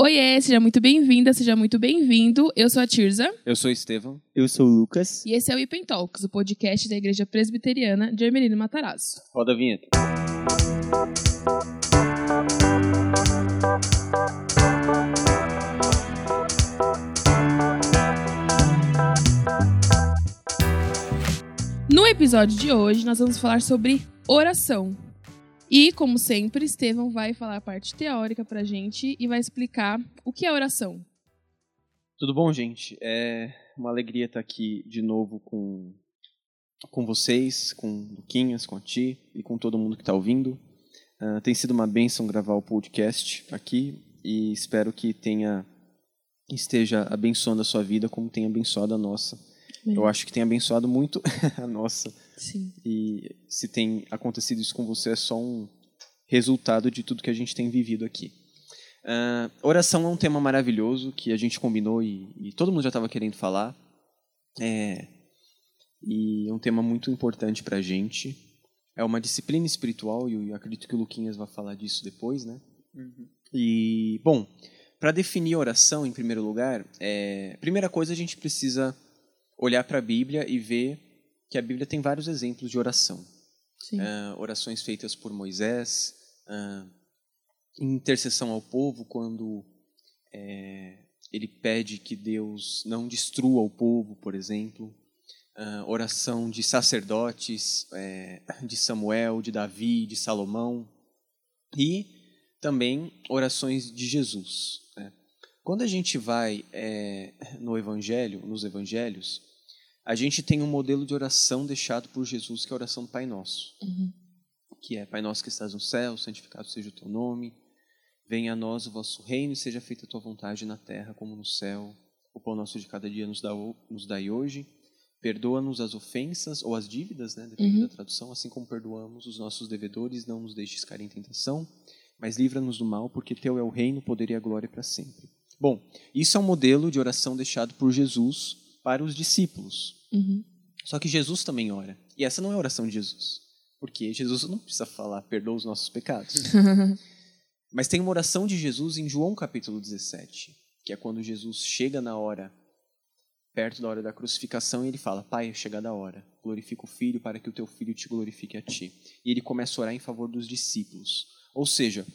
Oiê, seja muito bem-vinda, seja muito bem-vindo. Eu sou a Tirza Eu sou Estevão. Eu sou o Lucas. e esse é o Ipen Talks, o podcast da Igreja Presbiteriana de Ermelino Matarazzo. Roda a vinheta. No episódio de hoje, nós vamos falar sobre oração. E, como sempre, Estevão vai falar a parte teórica pra gente e vai explicar o que é oração. Tudo bom, gente? É uma alegria estar aqui de novo com, com vocês, com Luquinhas, com a Ti e com todo mundo que está ouvindo. Ah, tem sido uma bênção gravar o podcast aqui e espero que tenha esteja abençoando a sua vida como tem abençoado a nossa. Eu acho que tem abençoado muito a nossa. Sim. E se tem acontecido isso com você, é só um resultado de tudo que a gente tem vivido aqui. Ah, oração é um tema maravilhoso que a gente combinou e, e todo mundo já estava querendo falar. É, e é um tema muito importante para a gente. É uma disciplina espiritual e eu acredito que o Luquinhas vai falar disso depois, né? E, bom, para definir oração, em primeiro lugar, é, primeira coisa a gente precisa olhar para a Bíblia e ver que a Bíblia tem vários exemplos de oração. Ah, orações feitas por Moisés, ah, intercessão ao povo quando é, ele pede que Deus não destrua o povo, por exemplo. Ah, oração de sacerdotes, é, de Samuel, de Davi, de Salomão. E também orações de Jesus. né? Quando a gente vai é, no Evangelho, nos Evangelhos, a gente tem um modelo de oração deixado por Jesus, que é a oração do Pai Nosso Uhum. que é Pai nosso que estás no céu, santificado seja o teu nome, venha a nós o vosso reino e seja feita a tua vontade na terra como no céu. O pão nosso de cada dia nos, dá, nos dai hoje. Perdoa-nos as ofensas ou as dívidas, né, depende Uhum. da tradução, assim como perdoamos os nossos devedores, não nos deixes cair em tentação, mas livra-nos do mal, porque teu é o reino, o poder e a glória para sempre. Bom, isso é um modelo de oração deixado por Jesus para os discípulos. Uhum. Só que Jesus também ora. E essa não é a oração de Jesus. Porque Jesus não precisa falar, perdoa os nossos pecados. Mas tem uma oração de Jesus em João capítulo 17, que é quando Jesus chega na hora, perto da hora da crucificação, e ele fala: Pai, é chegada a hora, glorifica o Filho para que o teu Filho te glorifique a ti. E ele começa a orar em favor dos discípulos. Ou seja,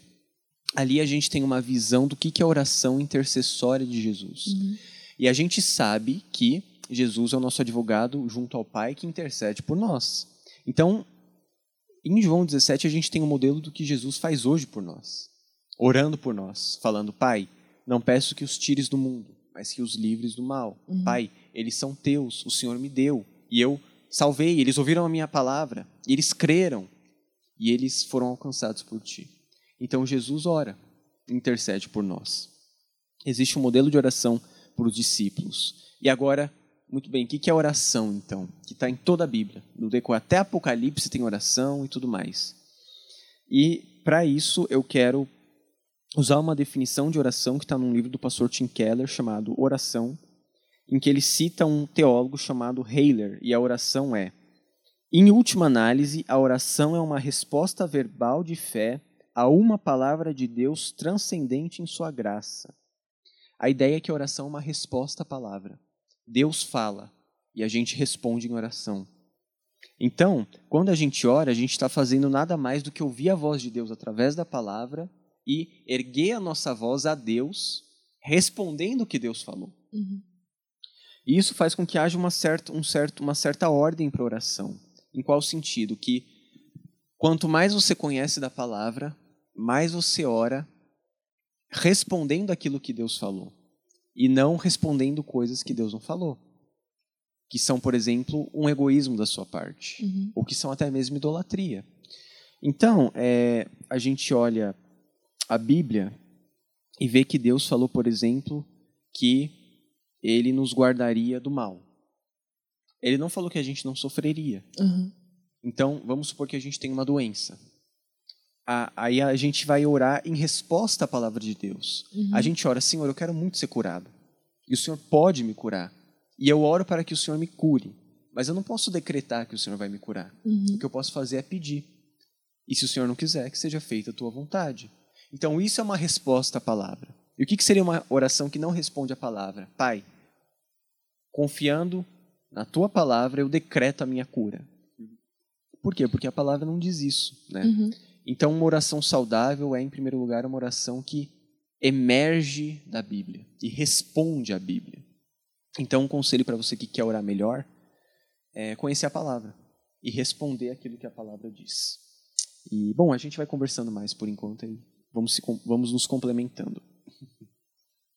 ali a gente tem uma visão do que que é a oração intercessória de Jesus. Uhum. E a gente sabe que Jesus é o nosso advogado junto ao Pai que intercede por nós. Então, em João 17, a gente tem um modelo do que Jesus faz hoje por nós, orando por nós, falando: Pai, não peço que os tires do mundo, mas que os livres do mal. Uhum. Pai, eles são teus, o Senhor me deu, e eu salvei, eles ouviram a minha palavra, e eles creram, e eles foram alcançados por ti. Então, Jesus ora, intercede por nós. Existe um modelo de oração para os discípulos. E agora, muito bem, o que é oração, então? Que está em toda a Bíblia. No decorrer até Apocalipse tem oração e tudo mais. E, para isso, eu quero usar uma definição de oração que está num livro do pastor Tim Keller chamado Oração, em que ele cita um teólogo chamado Heiler, e a oração é: Em última análise, a oração é uma resposta verbal de fé a uma palavra de Deus transcendente em sua graça. A ideia é que a oração é uma resposta à palavra. Deus fala e a gente responde em oração. Então, quando a gente ora, a gente está fazendo nada mais do que ouvir a voz de Deus através da palavra e erguer a nossa voz a Deus, respondendo o que Deus falou. Uhum. E isso faz com que haja uma certa, um certo, uma certa ordem para a oração. Em qual sentido? Que quanto mais você conhece da palavra, mais você ora respondendo aquilo que Deus falou e não respondendo coisas que Deus não falou, que são, por exemplo, um egoísmo da sua parte, Uhum. ou que são até mesmo idolatria. Então, é, a gente olha a Bíblia e vê que Deus falou, por exemplo, que Ele nos guardaria do mal. Ele não falou que a gente não sofreria. Uhum. Então, vamos supor que a gente tem uma doença. A- Aí a gente vai orar em resposta à palavra de Deus. Uhum. A gente ora, Senhor, eu quero muito ser curado. E o Senhor pode me curar. E eu oro para que o Senhor me cure. Mas eu não posso decretar que o Senhor vai me curar. Uhum. O que eu posso fazer é pedir. E se o Senhor não quiser, que seja feita a tua vontade. Então, isso é uma resposta à palavra. E o que, que seria uma oração que não responde à palavra? Pai, confiando na tua palavra, eu decreto a minha cura. Por quê? Porque a palavra não diz isso, né? Uhum. Então, uma oração saudável é, em primeiro lugar, uma oração que emerge da Bíblia e responde à Bíblia. Então, um conselho para você que quer orar melhor é conhecer a palavra e responder aquilo que a palavra diz. E, bom, a gente vai conversando mais por enquanto e vamos, se, vamos nos complementando.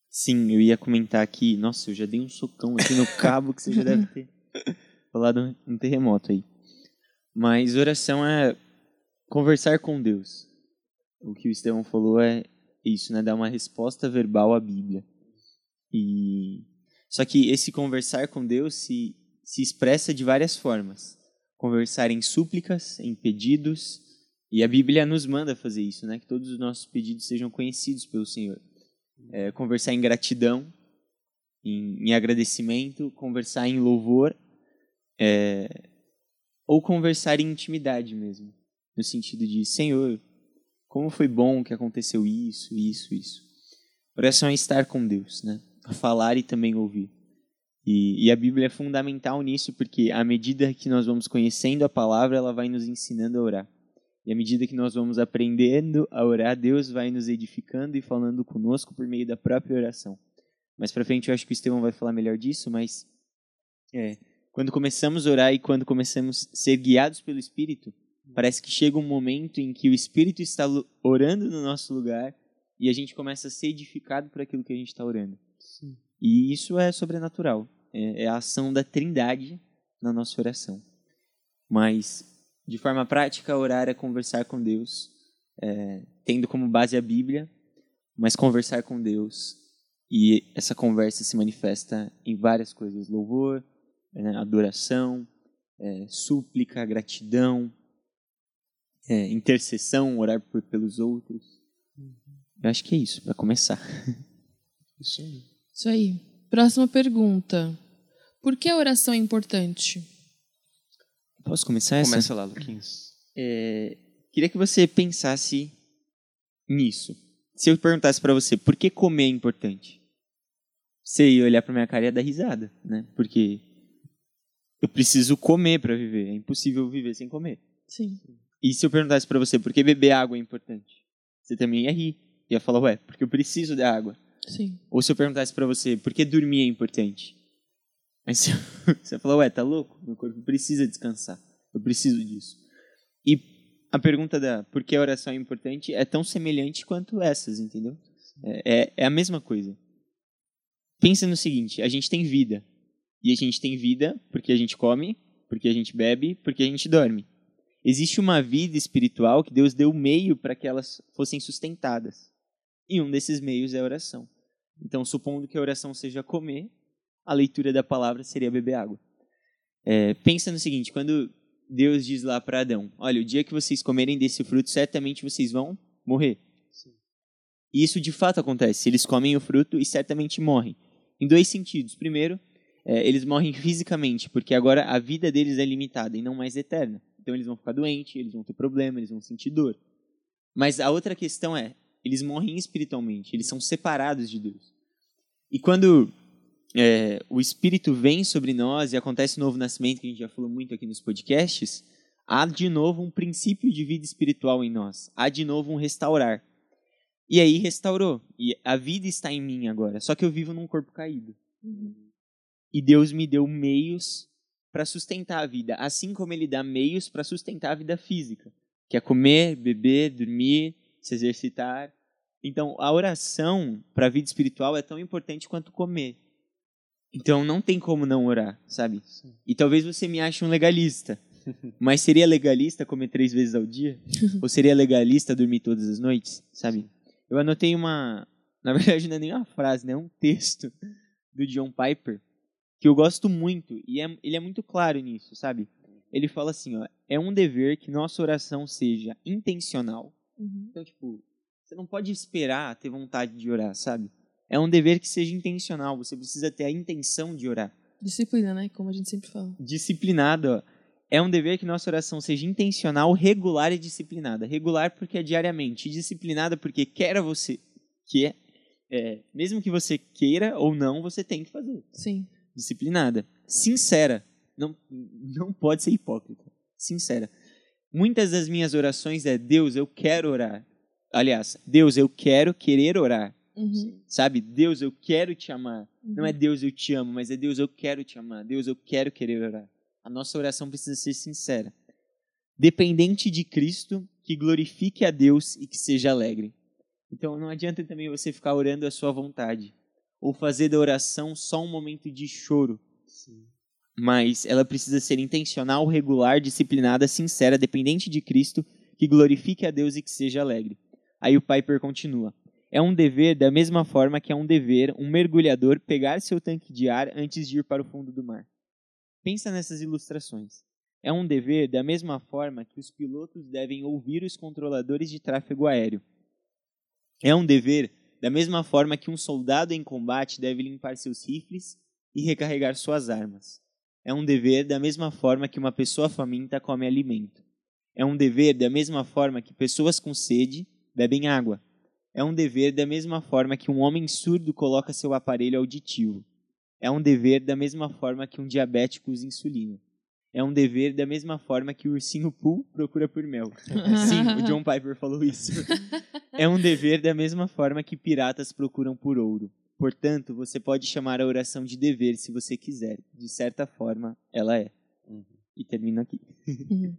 Sim, eu ia comentar aqui. Nossa, eu já dei um socão aqui no cabo que você já deve ter falado um terremoto aí. Mas oração é conversar com Deus. O que o Estevão falou é isso, né? Dar uma resposta verbal à Bíblia. E só que esse conversar com Deus se se expressa de várias formas. Conversar em súplicas, em pedidos, e a Bíblia nos manda fazer isso, né? Que todos os nossos pedidos sejam conhecidos pelo Senhor. É, conversar em gratidão, em, em, agradecimento, conversar em louvor, é, ou conversar em intimidade mesmo, no sentido de Senhor, como foi bom que aconteceu isso, isso, isso. Oração é estar com Deus, né? Falar e também ouvir. E, e, a Bíblia é fundamental nisso, porque à medida que nós vamos conhecendo a palavra, ela vai nos ensinando a orar. E à medida que nós vamos aprendendo a orar, Deus vai nos edificando e falando conosco por meio da própria oração. Mais para frente eu acho que o Estevão vai falar melhor disso, mas é, quando começamos a orar e quando começamos a ser guiados pelo Espírito, parece que chega um momento em que o Espírito está orando no nosso lugar e a gente começa a ser edificado por aquilo que a gente está orando. Sim. E isso é sobrenatural é, é a ação da Trindade na nossa oração. Mas, de forma prática, orar é conversar com Deus, é, tendo como base a Bíblia, mas conversar com Deus. E essa conversa se manifesta em várias coisas: louvor, é, adoração, é, súplica, gratidão, é, intercessão, orar por, pelos outros. Eu acho que é isso, para começar. Isso aí. Isso aí. Próxima pergunta. Por que a oração é importante? Posso começar essa? Começa lá, Luquinhas. É, queria que você pensasse nisso. Se eu perguntasse para você, por que comer é importante? Você ia olhar para minha cara e ia dar risada, né? Porque eu preciso comer para viver. É impossível viver sem comer. Sim. E se eu perguntasse para você, por que beber água é importante? Você também ia rir. Ia falar, ué, porque eu preciso da água. Sim. Ou se eu perguntasse para você, por que dormir é importante? Mas você falou, ué, tá louco? Meu corpo precisa descansar. Eu preciso disso. E a pergunta da por que a oração é importante é tão semelhante quanto essas, entendeu? É, é, é a mesma coisa. Pensa no seguinte: a gente tem vida. E a gente tem vida porque a gente come, porque a gente bebe, porque a gente dorme. Existe uma vida espiritual que Deus deu meio para que elas fossem sustentadas. E um desses meios é a oração. Então, supondo que a oração seja comer, a leitura da palavra seria beber água. É, pensa no seguinte: quando Deus diz lá para Adão: Olha, o dia que vocês comerem desse fruto, certamente vocês vão morrer. Sim. E isso de fato acontece. Eles comem o fruto e certamente morrem. Em dois sentidos. Primeiro, é, eles morrem fisicamente, porque agora a vida deles é limitada e não mais eterna. Então eles vão ficar doentes, eles vão ter problema, eles vão sentir dor. Mas a outra questão é: eles morrem espiritualmente, eles são separados de Deus. E quando é, o Espírito vem sobre nós e acontece o novo nascimento, que a gente já falou muito aqui nos podcasts, há de novo um princípio de vida espiritual em nós. Há de novo um restaurar. E aí restaurou. E a vida está em mim agora. Só que eu vivo num corpo caído. Uhum. E Deus me deu meios para sustentar a vida, assim como Ele dá meios para sustentar a vida física, que é comer, beber, dormir, se exercitar. Então, a oração para a vida espiritual é tão importante quanto comer. Então não tem como não orar, sabe? Sim. E talvez você me ache um legalista. Mas seria legalista comer três vezes ao dia? Ou seria legalista dormir todas as noites? Sabe? Eu anotei uma. Na verdade, não é nem uma frase, né? É um texto do John Piper que eu gosto muito. E é, ele é muito claro nisso, sabe? Ele fala assim: ó, é um dever que nossa oração seja intencional. Uhum. Então, tipo, você não pode esperar ter vontade de orar, sabe? é um dever que seja intencional. Você precisa ter a intenção de orar. Disciplina, né? Como a gente sempre fala. Disciplinado. É um dever que nossa oração seja intencional, regular e disciplinada. Regular porque é diariamente. E disciplinada porque quer você, que é, é, mesmo que você queira ou não, você tem que fazer. Sim. Disciplinada. Sincera. Não, não pode ser hipócrita. Sincera. Muitas das minhas orações é Deus, eu quero orar. Aliás, Deus, eu quero querer orar. Uhum. Sabe? Deus, eu quero te amar. Não Uhum. é Deus, eu te amo, mas é Deus, eu quero te amar. Deus, eu quero querer orar. A nossa oração precisa ser sincera. Dependente de Cristo, que glorifique a Deus e que seja alegre. Então não adianta também você ficar orando à sua vontade. Ou fazer da oração só um momento de choro. Mas ela precisa ser intencional, regular, disciplinada, sincera, dependente de Cristo, que glorifique a Deus e que seja alegre. Aí o Piper continua. É um dever da mesma forma que é um dever um mergulhador pegar seu tanque de ar antes de ir para o fundo do mar. Pensa nessas ilustrações. É um dever da mesma forma que os pilotos devem ouvir os controladores de tráfego aéreo. É um dever da mesma forma que um soldado em combate deve limpar seus rifles e recarregar suas armas. É um dever da mesma forma que uma pessoa faminta come alimento. É um dever da mesma forma que pessoas com sede bebem água. É um dever da mesma forma que um homem surdo coloca seu aparelho auditivo. É um dever da mesma forma que um diabético usa insulina. É um dever da mesma forma que o ursinho Pooh procura por mel. Sim, o John Piper falou isso. É um dever da mesma forma que piratas procuram por ouro. Portanto, você pode chamar a oração de dever se você quiser. De certa forma, ela é. Uhum. E termino aqui.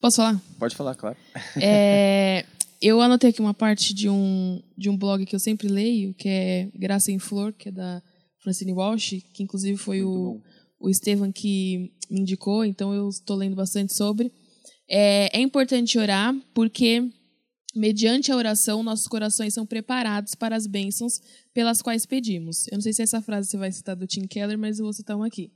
Posso falar? Pode falar, claro. É, eu anotei aqui uma parte de um, de um blog que eu sempre leio, que é Graça em Flor, que é da Francine Walsh, que inclusive foi Muito o, bom. O Estevam que me indicou, então eu estou lendo bastante sobre. É, é importante orar porque, mediante a oração, nossos corações são preparados para as bênçãos pelas quais pedimos. Eu não sei se essa frase você vai citar do Tim Keller, mas eu vou citar uma aqui.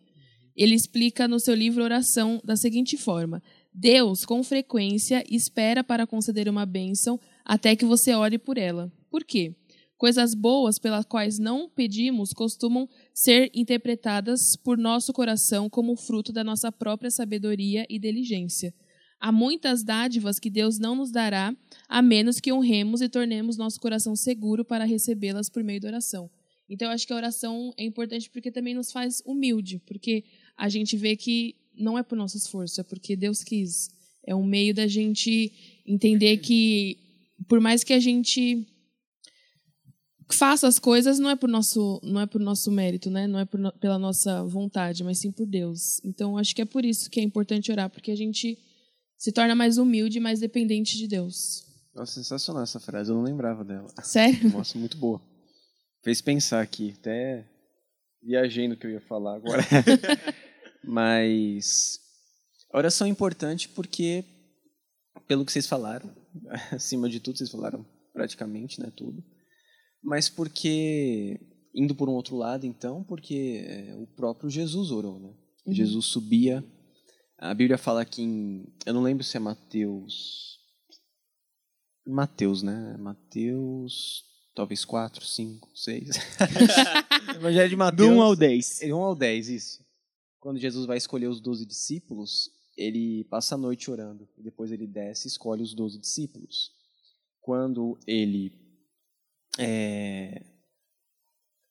Ele explica no seu livro Oração da seguinte forma: Deus, com frequência, espera para conceder uma bênção até que você ore por ela. Por quê? Coisas boas pelas quais não pedimos costumam ser interpretadas por nosso coração como fruto da nossa própria sabedoria e diligência. Há muitas dádivas que Deus não nos dará, a menos que honremos e tornemos nosso coração seguro para recebê-las por meio da oração. Então, eu acho que a oração é importante porque também nos faz humilde, porque a gente vê que não é por nosso esforço, é porque Deus quis. É um meio da gente entender que, por mais que a gente faça as coisas, não é por nosso, não é por nosso mérito, né? Não é por pela nossa vontade, mas sim por Deus. Então, acho que é por isso que é importante orar, porque a gente se torna mais humilde e mais dependente de Deus. Nossa, sensacional essa frase, eu não lembrava dela. Sério? Nossa, muito boa. Fez pensar aqui, até viajei no que eu ia falar agora. Mas a oração é importante porque, pelo que vocês falaram, acima de tudo, vocês falaram praticamente né, tudo, mas porque, indo por um outro lado, então, porque é, o próprio Jesus orou, né? Uhum. Jesus subia. A Bíblia fala aqui em. Eu não lembro se é Mateus. Mateus, né? Mateus. Talvez 4, 5, 6. Evangelho de Do Mateus. 1 ao 10. É 1 ao 10, isso. Quando Jesus vai escolher os 12 discípulos, ele passa a noite orando. E depois ele desce e escolhe os 12 discípulos. Quando ele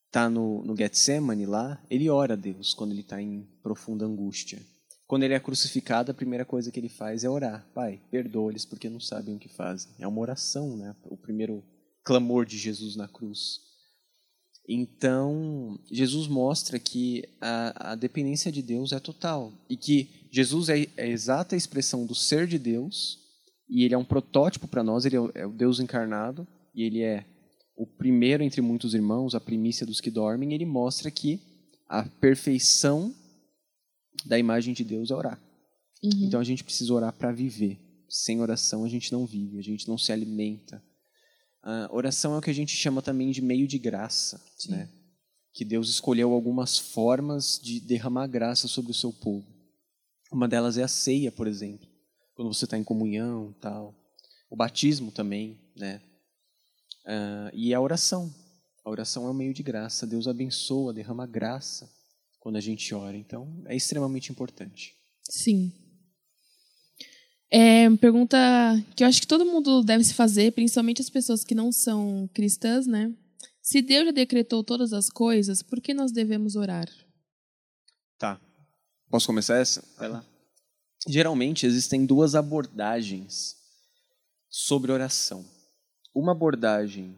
está no, no Getsemane lá, ele ora a Deus quando ele está em profunda angústia. Quando ele é crucificado, a primeira coisa que ele faz é orar. Pai, perdoa-lhes porque não sabem o que fazem. É uma oração, né? O primeiro clamor de Jesus na cruz. Então, Jesus mostra que a, a dependência de Deus é total e que Jesus é, é a exata expressão do ser de Deus e ele é um protótipo para nós, ele é é o Deus encarnado e ele é o primeiro entre muitos irmãos, a primícia dos que dormem, ele mostra que a perfeição da imagem de Deus é orar. Uhum. Então a gente precisa orar para viver. Sem oração a gente não vive, a gente não se alimenta. A oração é o que a gente chama também de meio de graça, né? Que Deus escolheu algumas formas de derramar graça sobre o seu povo. Uma delas é a ceia, por exemplo, quando você está em comunhão, tal. O batismo também, né? Ah, e a oração. A oração é um meio de graça. Deus abençoa, derrama graça quando a gente ora. Então, é extremamente importante. Sim. É uma pergunta que eu acho que todo mundo deve se fazer, principalmente as pessoas que não são cristãs, né? Se Deus já decretou todas as coisas, por que nós devemos orar? Tá. Posso começar essa? Vai lá. Geralmente existem duas abordagens sobre oração. Uma abordagem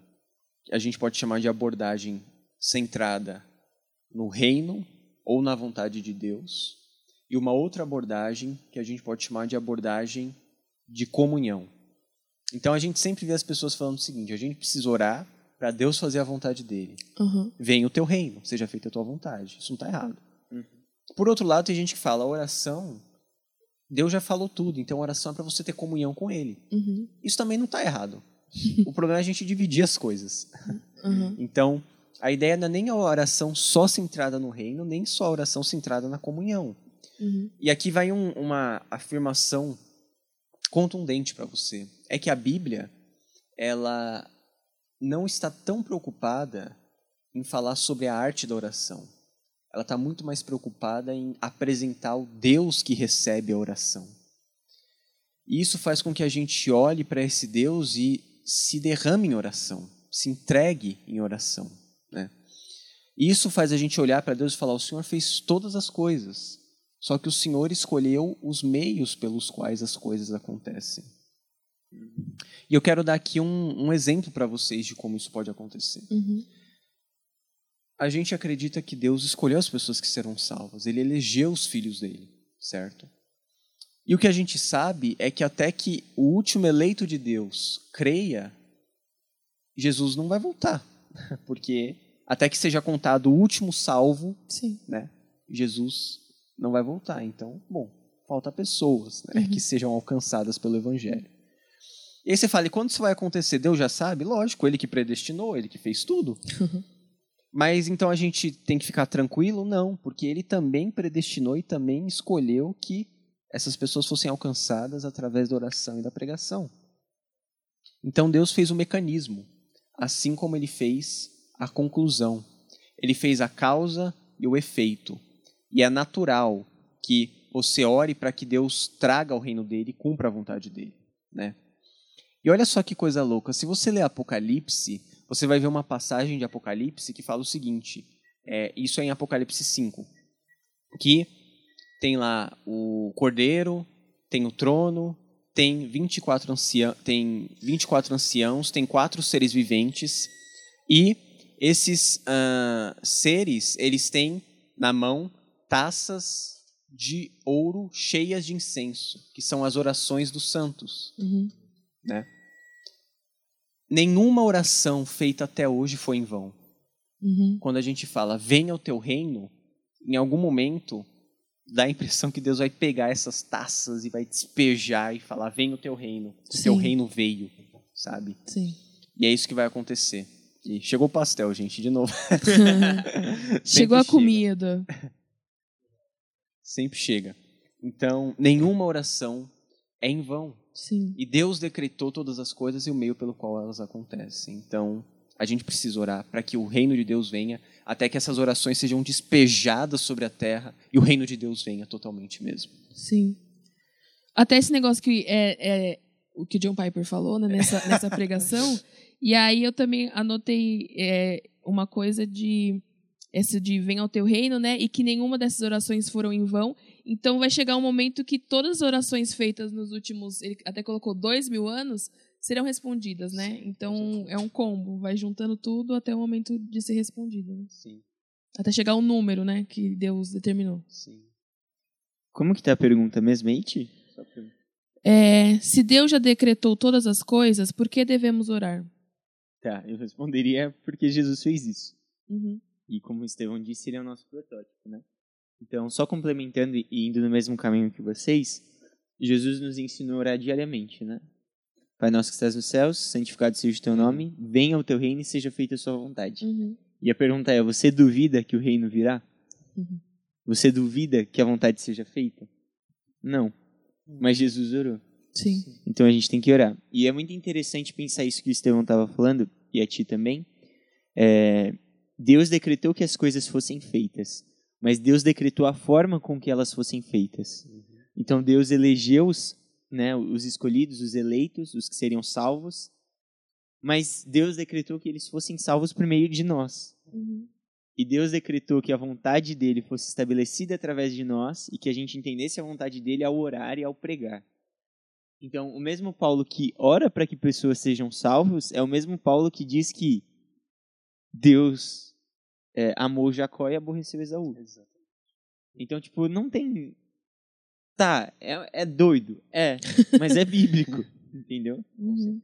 a gente pode chamar de abordagem centrada no reino ou na vontade de Deus, e uma outra abordagem que a gente pode chamar de abordagem de comunhão. Então a gente sempre vê as pessoas falando o seguinte: a gente precisa orar para Deus fazer a vontade dele. Uhum. Venha o teu reino, seja feita a tua vontade. Isso não está errado. Por outro lado, tem gente que fala: a oração, Deus já falou tudo, então a oração é para você ter comunhão com Ele. Uhum. Isso também não está errado. O problema é a gente dividir as coisas. Uhum. Então, a ideia não é nem a oração só centrada no reino, nem só a oração centrada na comunhão. Uhum. E aqui vai um- uma afirmação contundente para você. É que a Bíblia, ela não está tão preocupada em falar sobre a arte da oração. Ela está muito mais preocupada em apresentar o Deus que recebe a oração. E isso faz com que a gente olhe para esse Deus e se derrame em oração, se entregue em oração. Né? Isso faz a gente olhar para Deus e falar: o Senhor fez todas as coisas, só que o Senhor escolheu os meios pelos quais as coisas acontecem. E eu quero dar aqui um, um exemplo para vocês de como isso pode acontecer. Uhum. A gente acredita que Deus escolheu as pessoas que serão salvas, ele elegeu os filhos dele, certo? E o que a gente sabe é que até que o último eleito de Deus creia, Jesus não vai voltar, porque até que seja contado o último salvo, Sim. né, Jesus não vai voltar. Então, bom, falta pessoas né, que sejam alcançadas pelo Evangelho. E aí você fala, e quando isso vai acontecer? Deus já sabe? Lógico, ele que predestinou, ele que fez tudo. Mas então a gente tem que ficar tranquilo? Não, porque ele também predestinou e também escolheu que essas pessoas fossem alcançadas através da oração e da pregação. Então Deus fez o mecanismo, assim como ele fez a conclusão. Ele fez a causa e o efeito. E é natural que você ore para que Deus traga o reino dele e cumpra a vontade dele, né? E olha só que coisa louca, se você ler Apocalipse, você vai ver uma passagem de Apocalipse que fala o seguinte, é, isso é em Apocalipse 5, que tem lá o cordeiro, tem o trono, tem 24, anciã, tem 24 anciãos, tem quatro seres viventes, e esses ah, seres, eles têm na mão taças de ouro cheias de incenso, que são as orações dos santos. Uhum. Né? Nenhuma oração feita até hoje foi em vão. Uhum. Quando a gente fala, venha o teu reino, em algum momento dá a impressão que Deus vai pegar essas taças e vai despejar e falar, venha o teu reino, o teu reino veio, sabe? Sim. E é isso que vai acontecer. E chegou o pastel, gente, de novo. Chegou a chega. comida. Sempre chega. Então, nenhuma oração é em vão. Sim. E Deus decretou todas as coisas e o meio pelo qual elas acontecem. Então, a gente precisa orar para que o reino de Deus venha, até que essas orações sejam despejadas sobre a terra e o reino de Deus venha totalmente mesmo. Sim. Até esse negócio que é, é o que o John Piper falou né, nessa, nessa pregação. E aí eu também anotei é, uma coisa de esse de vem ao teu reino, né? E que nenhuma dessas orações foram em vão. Então vai chegar um momento que todas as orações feitas nos últimos, ele até colocou dois mil anos, serão respondidas, né? Então é um combo, vai juntando tudo até o momento de ser respondido, né? Sim, Até chegar um número, né? Que Deus determinou. sim. Como que tá a pergunta mesmo, Eite? É, se Deus já decretou todas as coisas, por que devemos orar? Tá, eu responderia porque Jesus fez isso. Uhum. E como o Estevão disse, ele é o nosso protótipo, né? Então, só complementando e indo no mesmo caminho que vocês, Jesus nos ensinou a orar diariamente, né? Pai nosso que estás nos céus, santificado seja o teu nome, venha o teu reino e seja feita a sua vontade. Uhum. E a pergunta é, você duvida que o reino virá? Uhum. Você duvida que a vontade seja feita? Não. Mas Jesus orou. Sim. Então a gente tem que orar. E é muito interessante pensar isso que o Estevão estava falando, e a ti também. É, Deus decretou que as coisas fossem feitas, mas Deus decretou a forma com que elas fossem feitas. Então Deus elegeu os né, os escolhidos, os eleitos, os que seriam salvos, mas Deus decretou que eles fossem salvos por meio de nós. Uhum. E Deus decretou que a vontade dele fosse estabelecida através de nós e que a gente entendesse a vontade dele ao orar e ao pregar. Então, o mesmo Paulo que ora para que pessoas sejam salvos é o mesmo Paulo que diz que Deus é, amou Jacó e aborreceu Esaú. Então, tipo, não tem. Tá, é, é doido, é, mas é bíblico, entendeu? Uhum.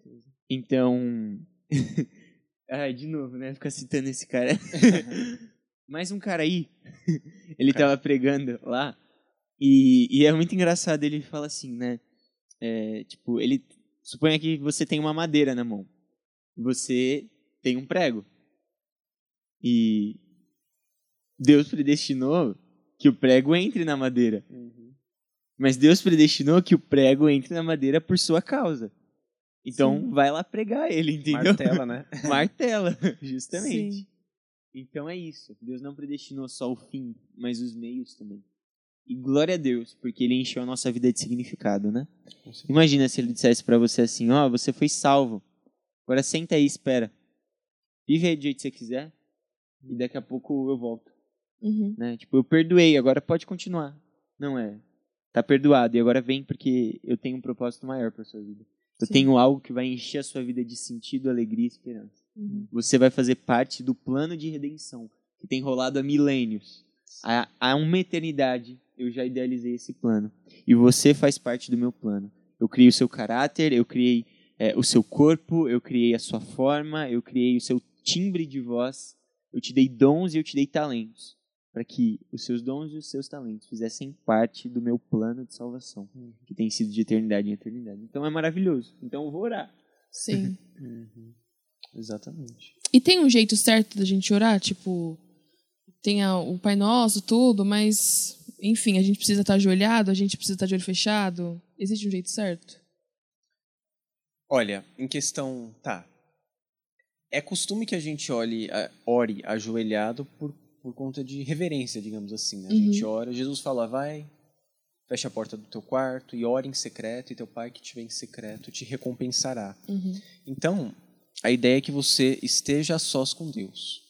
Então. Ai, de novo, né? Ficar citando esse cara. Mais um cara aí. Ele tava pregando lá. E, e é muito engraçado. Ele fala assim, né? É, tipo, ele. Suponha que você tem uma madeira na mão. Você tem um prego. E Deus predestinou que o prego entre na madeira. Mas Deus predestinou que o prego entre na madeira por sua causa. Então Sim. vai lá pregar ele, entendeu? Martela, né? Martela, justamente. Sim. Então é isso. Deus não predestinou só o fim, mas os meios também. E glória a Deus, porque ele encheu a nossa vida de significado, né? Imagina se ele dissesse pra você assim: Ó, você foi salvo. Agora senta aí e espera. Vive aí do jeito que você quiser. E daqui a pouco eu volto. Uhum. Né? Tipo, eu perdoei, agora pode continuar. Não é. Tá perdoado. E agora vem porque eu tenho um propósito maior pra sua vida. Eu Sim. tenho algo que vai encher a sua vida de sentido, alegria e esperança. Uhum. Você vai fazer parte do plano de redenção que tem rolado há milênios. Há, há uma eternidade eu já idealizei esse plano. E você faz parte do meu plano. Eu criei o seu caráter, eu criei é, o seu corpo, eu criei a sua forma, eu criei o seu timbre de voz, eu te dei dons e eu te dei talentos. Para que os seus dons e os seus talentos fizessem parte do meu plano de salvação, que tem sido de eternidade em eternidade. Então é maravilhoso. Então eu vou orar. Sim. Uhum. Exatamente. E tem um jeito certo da gente orar? Tipo, tem a- o Pai Nosso, tudo, mas, enfim, a gente precisa estar ajoelhado, a gente precisa estar de olho fechado. Existe um jeito certo? Olha, em questão. Tá. É costume que a gente olhe, a- ore ajoelhado por, por conta de reverência, digamos assim. né? A gente ora, Jesus fala, vai, fecha a porta do teu quarto e ore em secreto, e teu pai que te vê em secreto te recompensará. Uhum. Então, a ideia é que você esteja a sós com Deus.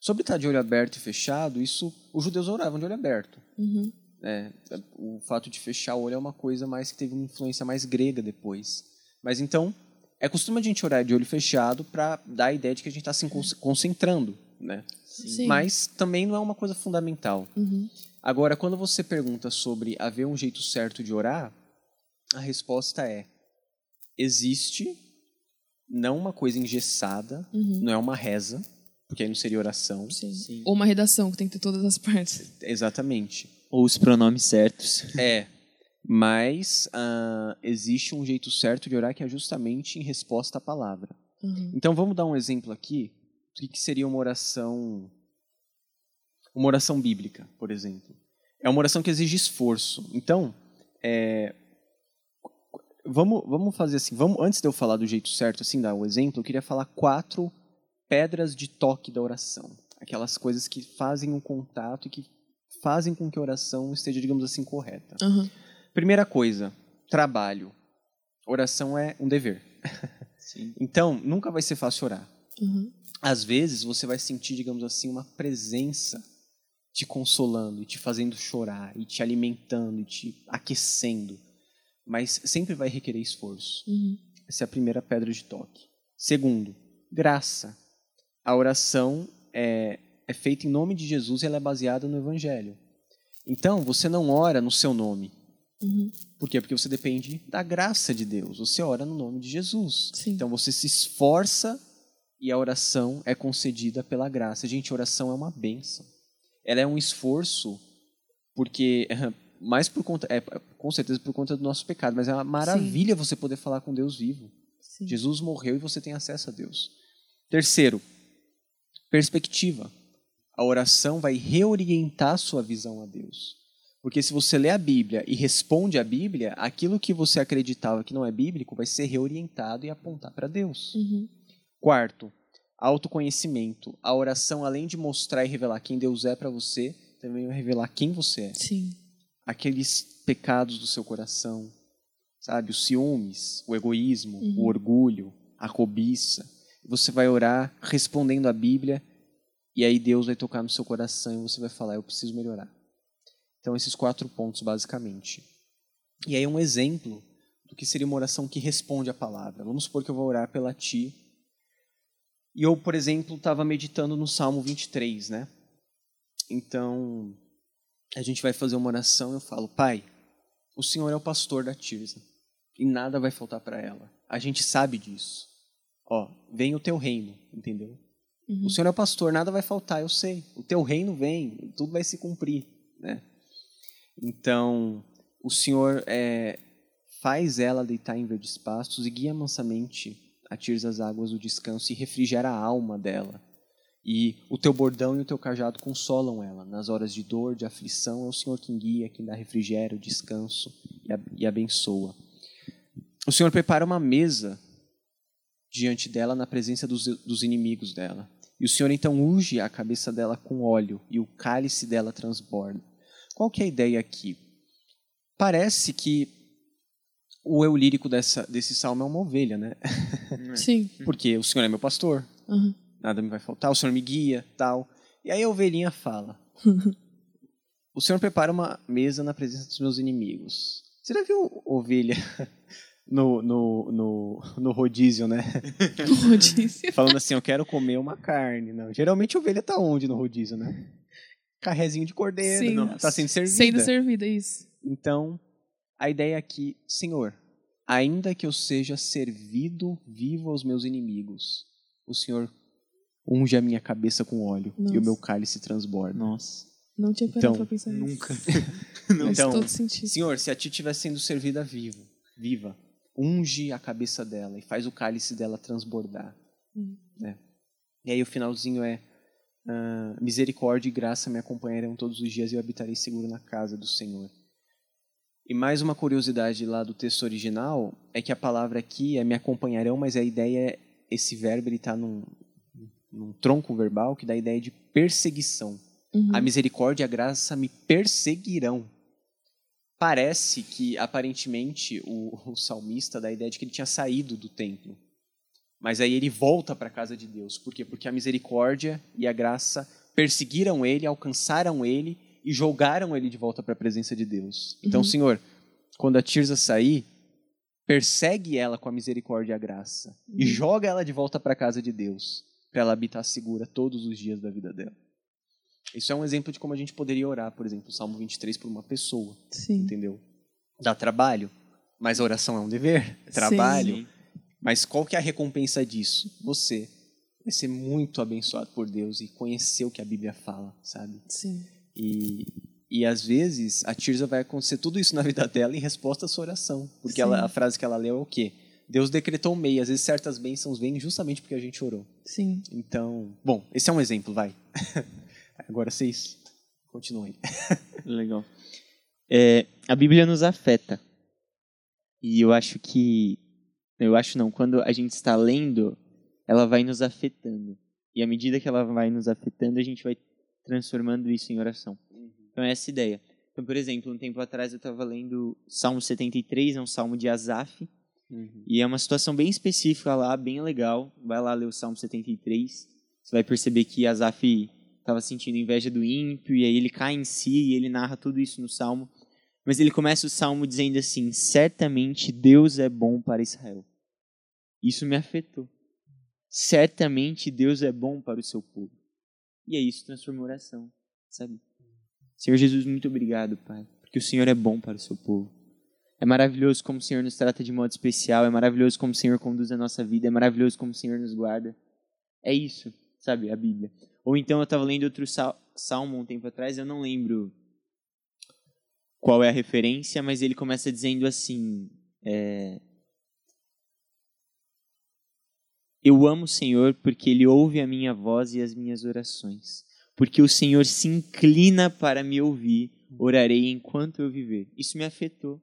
Sobre estar de olho aberto e fechado, isso os judeus oravam de olho aberto. Uhum. É, o fato de fechar o olho é uma coisa mais que teve uma influência mais grega depois. Mas então, é costume a gente orar de olho fechado para dar a ideia de que a gente está se con- concentrando, né? Sim. Mas também não é uma coisa fundamental. Uhum. Agora, quando você pergunta sobre haver um jeito certo de orar, a resposta é: existe não uma coisa engessada, Uhum. não é uma reza, porque aí não seria oração. Sim. Sim. Ou uma redação que tem que ter todas as partes. Exatamente. Ou os pronomes certos. É. Mas ah, existe um jeito certo de orar que é justamente em resposta à palavra. Uhum. Então vamos dar um exemplo aqui do que seria uma oração. Uma oração bíblica, por exemplo. É uma oração que exige esforço. Então, é, vamos, vamos fazer assim. Vamos, antes de eu falar do jeito certo, assim, dar o exemplo, eu queria falar quatro pedras de toque da oração. Aquelas coisas que fazem um contato e que fazem com que a oração esteja, digamos assim, correta. Uhum. Primeira coisa, trabalho. Oração é um dever. Então, nunca vai ser fácil orar. Uhum. Às vezes, você vai sentir, digamos assim, uma presença te consolando e te fazendo chorar, e te alimentando, e te aquecendo. Mas sempre vai requerer esforço. Uhum. Essa é a primeira pedra de toque. Segundo, graça. A oração é, é feita em nome de Jesus e ela é baseada no Evangelho. Então, você não ora no seu nome. Uhum. Por quê? Porque você depende da graça de Deus. Você ora no nome de Jesus. Sim. Então você se esforça e a oração é concedida pela graça. Gente, a oração é uma bênção. Ela é um esforço porque mais por conta, é, com certeza por conta do nosso pecado, mas é uma maravilha você poder falar com Deus vivo. Sim. Jesus morreu e você tem acesso a Deus. Terceiro, perspectiva. A oração vai reorientar sua visão a Deus. Porque se você lê a Bíblia e responde à Bíblia, aquilo que você acreditava que não é bíblico vai ser reorientado e apontar para Deus. Uhum. Quarto, autoconhecimento. A oração, além de mostrar e revelar quem Deus é para você, também vai revelar quem você é Sim. aqueles pecados do seu coração, sabe? Os ciúmes, o egoísmo, Uhum. o orgulho, a cobiça. Você vai orar respondendo a Bíblia e aí Deus vai tocar no seu coração e você vai falar: Eu preciso melhorar. Então, esses quatro pontos, basicamente. E aí, um exemplo do que seria uma oração que responde a palavra. Vamos supor que eu vou orar pela ti. E eu, por exemplo, estava meditando no Salmo 23, né? Então, a gente vai fazer uma oração e eu falo: Pai, o Senhor é o pastor da Tirza e nada vai faltar para ela. A gente sabe disso. Ó, vem o teu reino, entendeu? Uhum. O Senhor é o pastor, nada vai faltar, eu sei. O teu reino vem, tudo vai se cumprir, né? Então, o Senhor é, faz ela deitar em verdes pastos e guia mansamente a Tirza as águas do descanso e refrigera a alma dela. E o teu bordão e o teu cajado consolam ela. Nas horas de dor, de aflição, é o Senhor quem guia, quem dá refrigério, descanso e, e abençoa. O Senhor prepara uma mesa diante dela na presença dos, dos inimigos dela. E o Senhor então unge a cabeça dela com óleo e o cálice dela transborda. Qual que é a ideia aqui? Parece que o eu lírico dessa, desse salmo é uma ovelha, né? Sim. Porque o Senhor é meu pastor, Uhum. nada me vai faltar, o Senhor me guia, tal. E aí a ovelhinha fala: O Senhor prepara uma mesa na presença dos meus inimigos. Você já viu ovelha no, no, no, no rodízio, né? Rodízio. Falando assim, eu quero comer uma carne. Não, geralmente ovelha tá onde no rodízio, né? Carrezinho de cordeiro, Sim. não, tá sendo servida. Sendo servida, isso. Então, a ideia aqui, Senhor, ainda que eu seja servido vivo aos meus inimigos, o Senhor unge a minha cabeça com óleo e Nossa. o meu cálice transborda. Nossa. Não tinha parado Então, pra pensar nisso. Nunca. Faz Então, todo sentido. Senhor, se a ti estiver sendo servida vivo, viva, unge a cabeça dela e faz o cálice dela transbordar. Hum. né? E aí o finalzinho é ah, misericórdia e graça me acompanharão todos os dias e eu habitarei seguro na casa do Senhor. E mais uma curiosidade lá do texto original é que a palavra aqui é me acompanharão, mas a ideia é esse verbo ele está num, num tronco verbal que dá a ideia de perseguição. Uhum. A misericórdia e a graça me perseguirão. Parece que, aparentemente, o, o salmista dá a ideia de que ele tinha saído do templo. Mas aí ele volta para a casa de Deus. Por quê? Porque a misericórdia e a graça perseguiram ele, alcançaram ele e jogaram ele de volta para a presença de Deus. Então, Uhum. Senhor, quando a Tirza sair, persegue ela com a misericórdia e a graça e Uhum. joga ela de volta para a casa de Deus, para ela habitar segura todos os dias da vida dela. Isso é um exemplo de como a gente poderia orar, por exemplo, o Salmo 23 por uma pessoa, Sim. entendeu? Dá trabalho, mas a oração é um dever, é trabalho. Sim. Mas qual que é a recompensa disso? Você vai ser muito abençoado por Deus e conhecer o que a Bíblia fala, sabe? Sim. E, e às vezes a Tirza vai acontecer tudo isso na vida dela em resposta à sua oração. Porque ela, a frase que ela leu é o quê? Deus decretou meio. Às vezes certas bênçãos vêm justamente porque a gente orou. Sim. Então, bom, esse é um exemplo, vai. Agora vocês continuem. Legal. É, a Bíblia nos afeta. E eu acho que. Eu acho não, quando a gente está lendo, ela vai nos afetando. E à medida que ela vai nos afetando, a gente vai transformando isso em oração. Então é essa ideia. Então, por exemplo, um tempo atrás eu estava lendo Salmo 73, é um salmo de Asaf, e é uma situação bem específica lá, bem legal. Vai lá ler o Salmo 73. Você vai perceber que Asaf estava sentindo inveja do ímpio, e aí ele cai em si e ele narra tudo isso no Salmo. Mas ele começa o Salmo dizendo assim: Certamente Deus é bom para Israel. Isso me afetou. Certamente Deus é bom para o seu povo. E aí isso transforma em oração, sabe? Senhor Jesus, muito obrigado, Pai, porque o Senhor é bom para o seu povo. É maravilhoso como o Senhor nos trata de modo especial, é maravilhoso como o Senhor conduz a nossa vida, é maravilhoso como o Senhor nos guarda. É isso, sabe, a Bíblia. Ou então eu estava lendo outro sal- salmo um tempo atrás, eu não lembro qual é a referência, mas ele começa dizendo assim: é, Eu amo o Senhor porque Ele ouve a minha voz e as minhas orações. Porque o Senhor se inclina para me ouvir, orarei enquanto eu viver. Isso me afetou.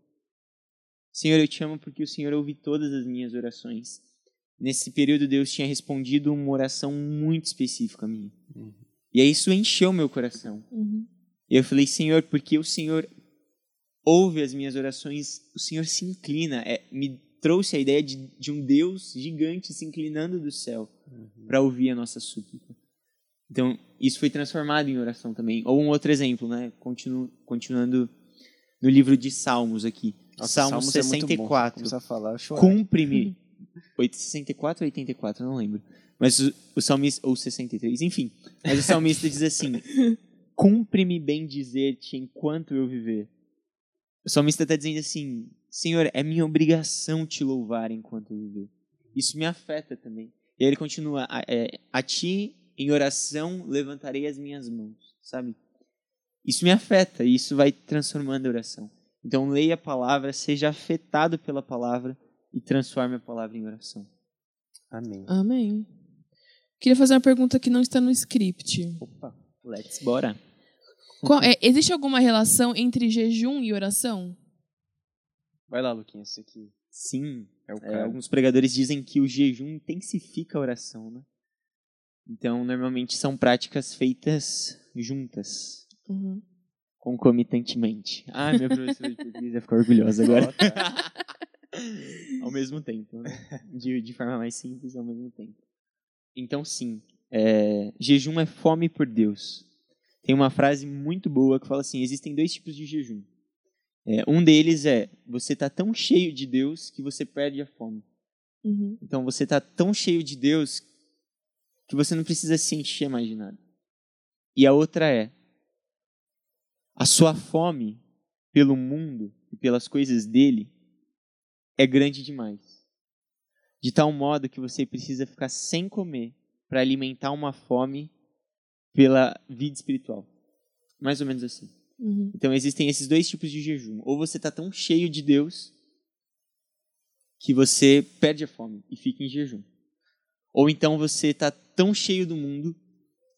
Senhor, eu te amo porque o Senhor ouve todas as minhas orações. Nesse período, Deus tinha respondido uma oração muito específica a mim. E aí isso encheu meu coração. Uhum. Eu falei, Senhor, porque o Senhor ouve as minhas orações, o Senhor se inclina. É, me trouxe a ideia de, de um Deus gigante se inclinando do céu Uhum. para ouvir a nossa súplica. Então, isso foi transformado em oração também. Ou um outro exemplo, né? Continu, continuando no livro de Salmos aqui. Nossa, Salmos Salmos é muito bom. 64. Começar a falar. Cumpre-me. 64 ou 84, não lembro. Mas o, o salmista, ou 63, enfim. Mas o salmista diz assim: Cumpre-me bem dizer-te enquanto eu viver. O salmista está dizendo assim: Senhor, é minha obrigação te louvar enquanto eu viver. Isso me afeta também. E aí ele continua: a, é, a ti, em oração, levantarei as minhas mãos. Sabe? Isso me afeta e isso vai transformando a oração. Então, leia a palavra, seja afetado pela palavra e transforme a palavra em oração. Amém. Amém. Queria fazer uma pergunta que não está no script. Opa. Let's bora. Qual- é, existe alguma relação entre jejum e oração? Vai lá, Luquinha, você que Sim, é o é, alguns pregadores dizem que o jejum intensifica a oração, né? Então, normalmente são práticas feitas juntas, Uhum. concomitantemente. Ah, minha professora de português vai ficar orgulhosa agora. Ao mesmo tempo, né? De, de forma mais simples, ao mesmo tempo. Então, sim, é, jejum é fome por Deus. Tem uma frase muito boa que fala assim: existem dois tipos de jejum. É, um deles é você está tão cheio de Deus que você perde a fome. Uhum. Então, você está tão cheio de Deus que você não precisa se encher mais de nada. E a outra é a sua fome pelo mundo e pelas coisas dele é grande demais. De tal modo que você precisa ficar sem comer para alimentar uma fome pela vida espiritual. Mais ou menos assim. Uhum. Então existem esses dois tipos de jejum. Ou você está tão cheio de Deus que você perde a fome e fica em jejum. Ou então você está tão cheio do mundo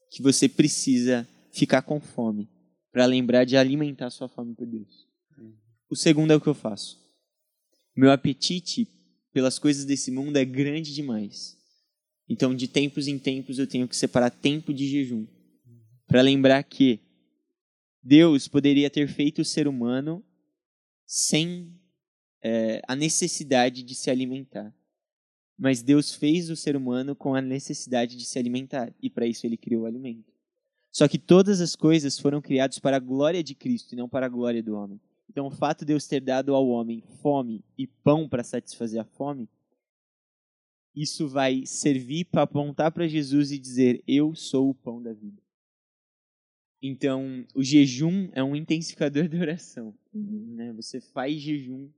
que você precisa ficar com fome para lembrar de alimentar sua fome por Deus. O segundo é o que eu faço. Meu apetite pelas coisas desse mundo é grande demais. Então, de tempos em tempos, eu tenho que separar tempo de jejum para lembrar que Deus poderia ter feito o ser humano sem é, a necessidade de se alimentar. Mas Deus fez o ser humano com a necessidade de se alimentar, e para isso ele criou o alimento. Só que todas as coisas foram criadas para a glória de Cristo e não para a glória do homem. Então, o fato de Deus ter dado ao homem fome e pão para satisfazer a fome, isso vai servir para apontar para Jesus e dizer: Eu sou o pão da vida. Então, o jejum é um intensificador da oração. Uhum. Né? Você faz jejum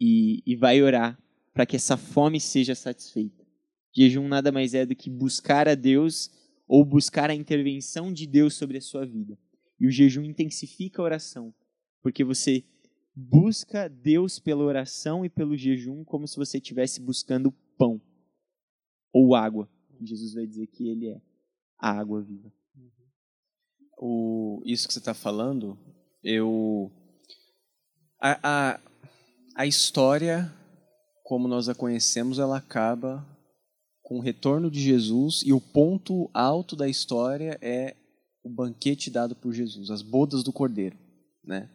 e, e vai orar para que essa fome seja satisfeita. Jejum nada mais é do que buscar a Deus ou buscar a intervenção de Deus sobre a sua vida. E o jejum intensifica a oração, porque você busca Deus pela oração e pelo jejum como se você estivesse buscando pão ou água. Jesus vai dizer que ele é a água viva. O, isso que você está falando, eu a, a, a história como nós a conhecemos, ela acaba com o retorno de Jesus e o ponto alto da história é o banquete dado por Jesus, as bodas do Cordeiro, né?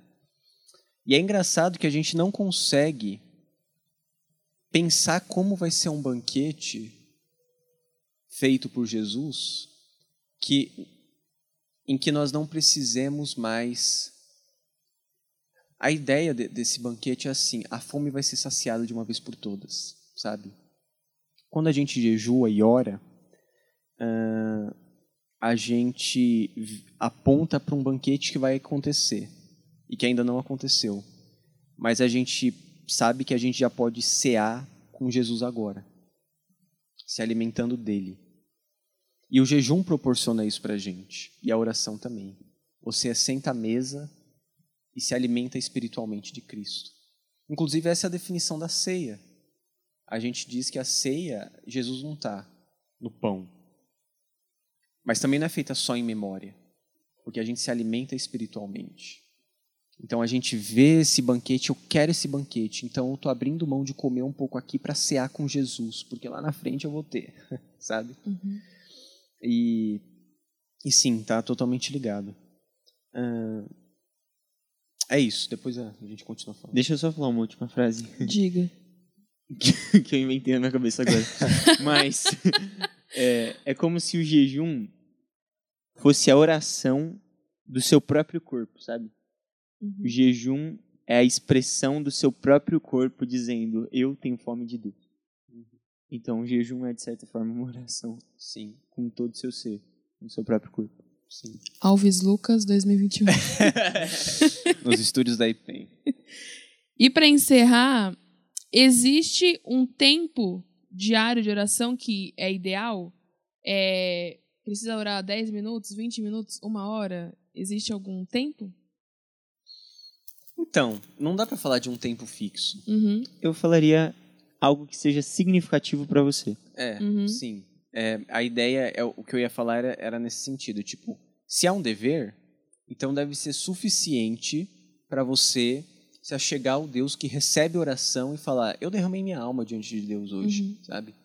E é engraçado que a gente não consegue pensar como vai ser um banquete feito por Jesus que em que nós não precisemos mais. A ideia de, desse banquete é assim: a fome vai ser saciada de uma vez por todas, sabe? Quando a gente jejua e ora, uh, a gente aponta para um banquete que vai acontecer e que ainda não aconteceu, mas a gente sabe que a gente já pode cear com Jesus agora, se alimentando dele. E o jejum proporciona isso para a gente, e a oração também. Você senta à mesa e se alimenta espiritualmente de Cristo. Inclusive, essa é a definição da ceia. A gente diz que a ceia, Jesus não está no pão. Mas também não é feita só em memória, porque a gente se alimenta espiritualmente. Então a gente vê esse banquete, eu quero esse banquete, então eu estou abrindo mão de comer um pouco aqui para cear com Jesus, porque lá na frente eu vou ter, sabe? Uhum. E, e sim, tá totalmente ligado. Uh, É isso, depois a gente continua falando. Deixa eu só falar uma última frase Diga. que eu inventei na minha cabeça agora. Mas é, é como se o jejum fosse a oração do seu próprio corpo, sabe? O jejum é a expressão do seu próprio corpo dizendo: Eu tenho fome de Deus. Então, o jejum é, de certa forma, uma oração Sim, com todo o seu ser, com o seu próprio corpo. sim. Alves Lucas 2021. Nos estúdios da IPEM. E para encerrar, existe um tempo diário de oração que é ideal? É, precisa orar 10 minutos, 20 minutos, uma hora? Existe algum tempo? Então, não dá pra falar de um tempo fixo. Uhum. Eu falaria algo que seja significativo para você. É, Uhum. sim. É, a ideia, é o que eu ia falar era, era nesse sentido. Tipo, se há um dever, então deve ser suficiente para você se achegar ao Deus que recebe oração e falar: Eu derramei minha alma diante de Deus hoje, Uhum. sabe?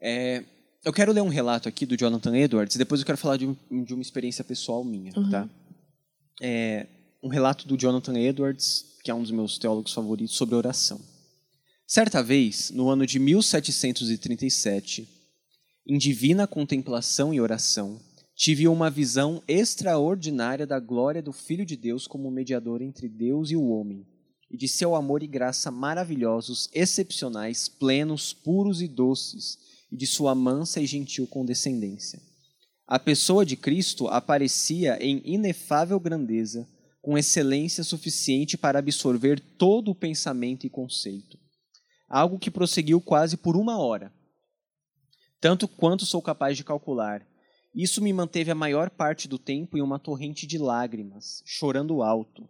É, eu quero ler um relato aqui do Jonathan Edwards, depois eu quero falar de, um- de uma experiência pessoal minha, Uhum. tá? É, um relato do Jonathan Edwards, que é um dos meus teólogos favoritos, sobre oração. Certa vez, no ano de 1737, em divina contemplação e oração, tive uma visão extraordinária da glória do Filho de Deus como mediador entre Deus e o homem, e de seu amor e graça maravilhosos, excepcionais, plenos, puros e doces, e de sua mansa e gentil condescendência. A pessoa de Cristo aparecia em inefável grandeza, com excelência suficiente para absorver todo o pensamento e conceito. Algo que prosseguiu quase por uma hora, tanto quanto sou capaz de calcular. Isso me manteve a maior parte do tempo em uma torrente de lágrimas, chorando alto.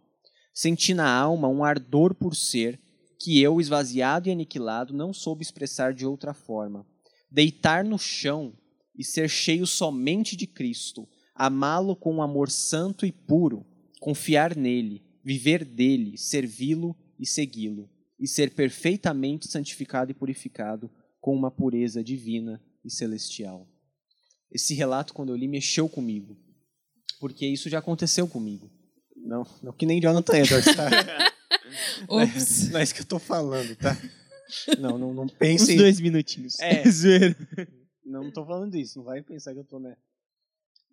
Senti na alma um ardor por ser, que eu, esvaziado e aniquilado, não soube expressar de outra forma. Deitar no chão e ser cheio somente de Cristo, amá-lo com um amor santo e puro, confiar nele, viver dele, servi-lo e segui-lo, e ser perfeitamente santificado e purificado com uma pureza divina e celestial. Esse relato, quando eu li, mexeu comigo, porque isso já aconteceu comigo. Não, não que nem Jonathan Edwards, tá? Ops. Não é isso que eu tô falando, tá? Não, não, não Uns pensem. dois minutinhos. É. Zoeira. Não, não tô falando isso, não vai pensar que eu tô, né?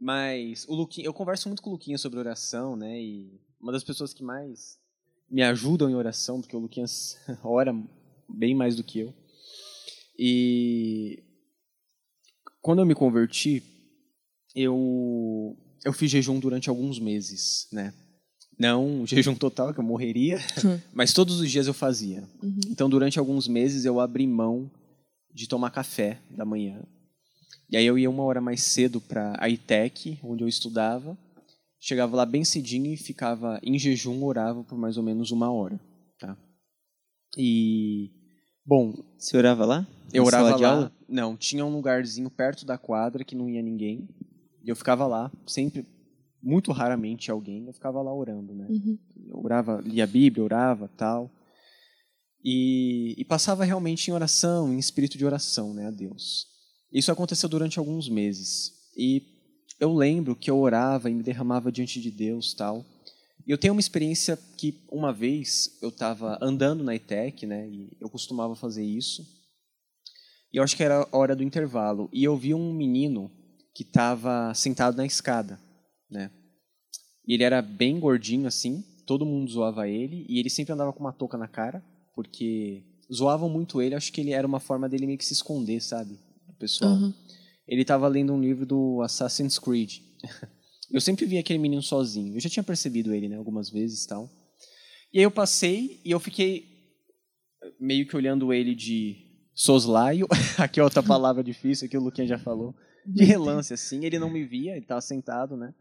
Mas o Luquinha, eu converso muito com o Luquinha sobre oração, né? E uma das pessoas que mais me ajudam em oração, porque o Luquinhas ora bem mais do que eu. E quando eu me converti, eu eu fiz jejum durante alguns meses, né? Não jejum total, que eu morreria, mas todos os dias eu fazia. Uhum. Então, durante alguns meses, eu abri mão de tomar café da manhã. E aí eu ia uma hora mais cedo para a ITEC, onde eu estudava. Chegava lá bem cedinho e ficava em jejum, orava por mais ou menos uma hora. Tá? E, bom, Você orava lá? eu orava lá. aula? Não, tinha um lugarzinho perto da quadra que não ia ninguém. E eu ficava lá, sempre, muito raramente alguém, eu ficava lá orando, né? Uhum. Eu orava, lia a Bíblia, orava, tal. E, e passava realmente em oração, em espírito de oração, né, a Deus. Isso aconteceu durante alguns meses. E eu lembro que eu orava e me derramava diante de Deus, tal. Eu tenho uma experiência que uma vez eu estava andando na ITEC, né, e eu costumava fazer isso. E eu acho que era a hora do intervalo. E eu vi um menino que estava sentado na escada, né? E ele era bem gordinho assim, todo mundo zoava ele e ele sempre andava com uma touca na cara, porque zoavam muito ele, acho que ele era uma forma dele meio que se esconder, sabe? Do pessoal. Uhum. Ele estava lendo um livro do Assassin's Creed. Eu sempre via aquele menino sozinho. Eu já tinha percebido ele, né, algumas vezes, tal. E aí eu passei e eu fiquei meio que olhando ele de soslaio, aqui é outra palavra difícil que o Luquinha já falou, de relance assim, ele não me via, ele estava sentado, né?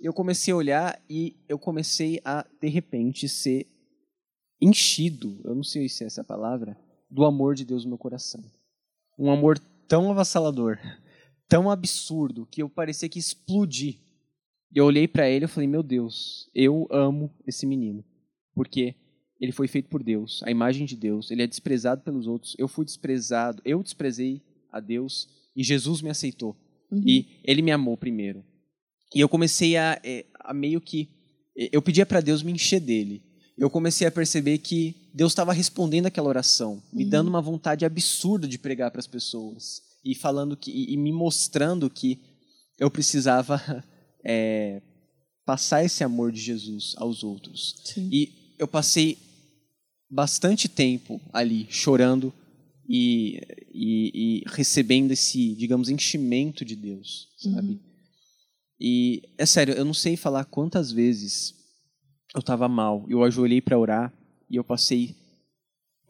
Eu comecei a olhar e eu comecei a de repente ser enchido, eu não sei se é essa palavra, do amor de Deus no meu coração. Um amor tão avassalador, tão absurdo que eu parecia que ia explodir. E eu olhei para ele e falei: "Meu Deus, eu amo esse menino, porque ele foi feito por Deus, a imagem de Deus, ele é desprezado pelos outros, eu fui desprezado, eu desprezei a Deus e Jesus me aceitou. Uhum. E ele me amou primeiro. E eu comecei a, é, a meio que eu pedia para Deus me encher dele. Eu comecei a perceber que Deus estava respondendo aquela oração, me dando uma vontade absurda de pregar para as pessoas e falando que e me mostrando que eu precisava é, passar esse amor de Jesus aos outros. Sim. E eu passei bastante tempo ali chorando e, e, e recebendo esse, digamos, enchimento de Deus, sabe? E é sério, eu não sei falar quantas vezes eu estava mal, eu ajoelhei para orar e eu passei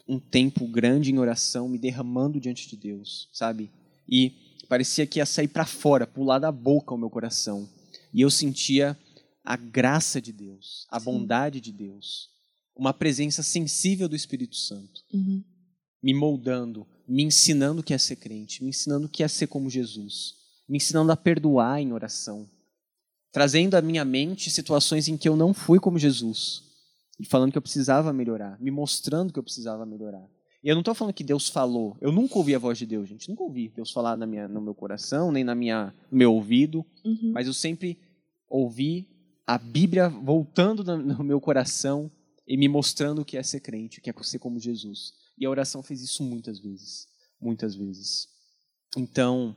um tempo grande em oração, me derramando diante de Deus, sabe? E parecia que ia sair para fora, pular da boca o meu coração. E eu sentia a graça de Deus, a Sim. bondade de Deus, uma presença sensível do Espírito Santo, Uhum. me moldando, me ensinando o que é ser crente, me ensinando o que é ser como Jesus, me ensinando a perdoar em oração, trazendo à minha mente situações em que eu não fui como Jesus e falando que eu precisava melhorar, me mostrando que eu precisava melhorar. E eu não estou falando que Deus falou. Eu nunca ouvi a voz de Deus, gente. Nunca ouvi Deus falar na minha, no meu coração, nem na minha, no meu ouvido. Uhum. Mas eu sempre ouvi a Bíblia voltando no no meu coração e me mostrando o que é ser crente, o que é ser como Jesus. E a oração fez isso muitas vezes. Muitas vezes. Então,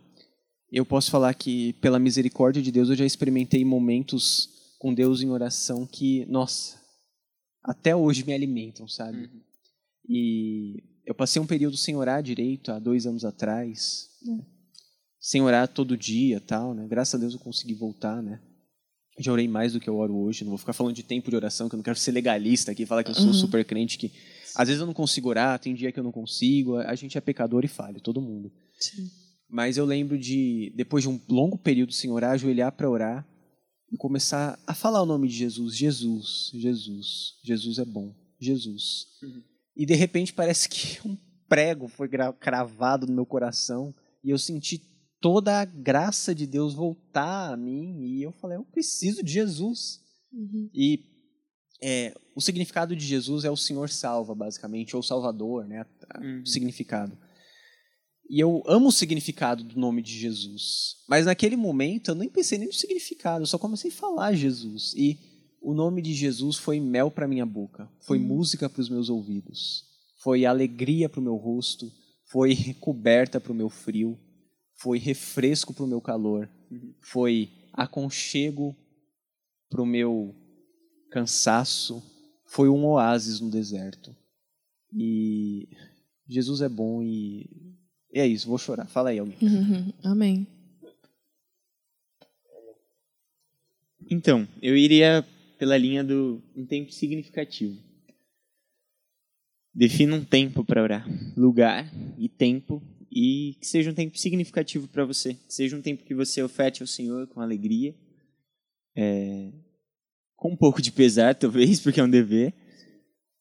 eu posso falar que, pela misericórdia de Deus, eu já experimentei momentos com Deus em oração que, nossa, até hoje me alimentam, sabe? E eu passei um período sem orar direito, há dois anos atrás, né? sem orar todo dia tal, né? Graças a Deus eu consegui voltar, né? Já orei mais do que eu oro hoje, não vou ficar falando de tempo de oração, que eu não quero ser legalista aqui, falar que eu sou Uhum. super crente, que às vezes eu não consigo orar, tem dia que eu não consigo, a gente é pecador e falha, todo mundo. Sim. Mas eu lembro de, depois de um longo período sem orar, ajoelhar para orar e começar a falar o nome de Jesus. Jesus, Jesus, Jesus é bom, Jesus. E de repente parece que um prego foi cravado no meu coração e eu senti toda a graça de Deus voltar a mim e eu falei, eu preciso de Jesus. Uhum. E é, o significado de Jesus é o Senhor salva, basicamente, ou Salvador, né? Uhum. O significado. E eu amo o significado do nome de Jesus. Mas naquele momento eu nem pensei nem no significado, eu só comecei a falar Jesus. E o nome de Jesus foi mel para minha boca, foi música para os meus ouvidos, foi alegria para o meu rosto, foi coberta para o meu frio, foi refresco para o meu calor, foi aconchego para o meu cansaço, foi um oásis no deserto. E Jesus é bom e e é isso, vou chorar. Fala aí, alguém. Uhum. Amém. Então, eu iria pela linha do um tempo significativo. Defina um tempo para orar, lugar e tempo, e que seja um tempo significativo para você, que seja um tempo que você oferte ao Senhor com alegria, é, com um pouco de pesar talvez, porque é um dever,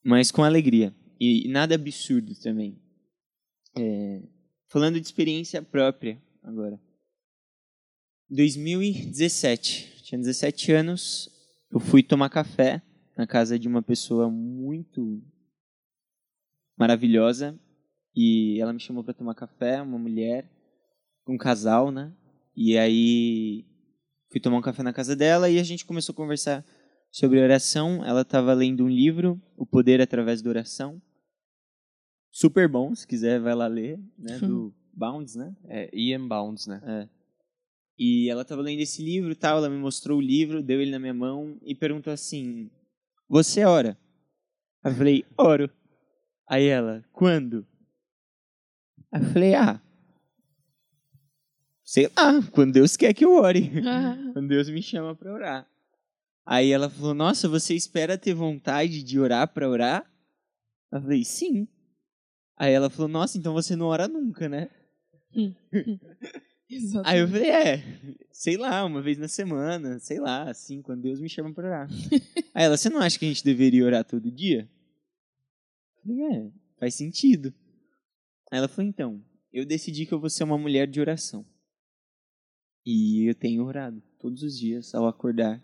mas com alegria e, e nada absurdo também. É, falando de experiência própria agora. 2017, tinha 17 anos, eu fui tomar café na casa de uma pessoa muito maravilhosa e ela me chamou para tomar café, uma mulher, um casal, né? E aí fui tomar um café na casa dela e a gente começou a conversar sobre oração. Ela estava lendo um livro, O Poder através da Oração. Super bom, se quiser vai lá ler, né? Do Bounds, né? É Ian Bounds, né? É. E ela estava lendo esse livro e tal, ela me mostrou o livro, deu ele na minha mão e perguntou assim: Você ora? Aí eu falei: Oro. Aí ela: Quando? Aí eu falei: Ah, sei lá, quando Deus quer que eu ore. quando Deus me chama para orar. Aí ela falou: Nossa, você espera ter vontade de orar para orar? Eu falei: Sim. Aí ela falou: Nossa, então você não ora nunca, né? Exatamente. Aí eu falei, é, sei lá, uma vez na semana, sei lá, assim, quando Deus me chama pra orar. Aí ela, você não acha que a gente deveria orar todo dia? Eu falei, é, faz sentido. Aí ela falou, então, eu decidi que eu vou ser uma mulher de oração. E eu tenho orado todos os dias, ao acordar,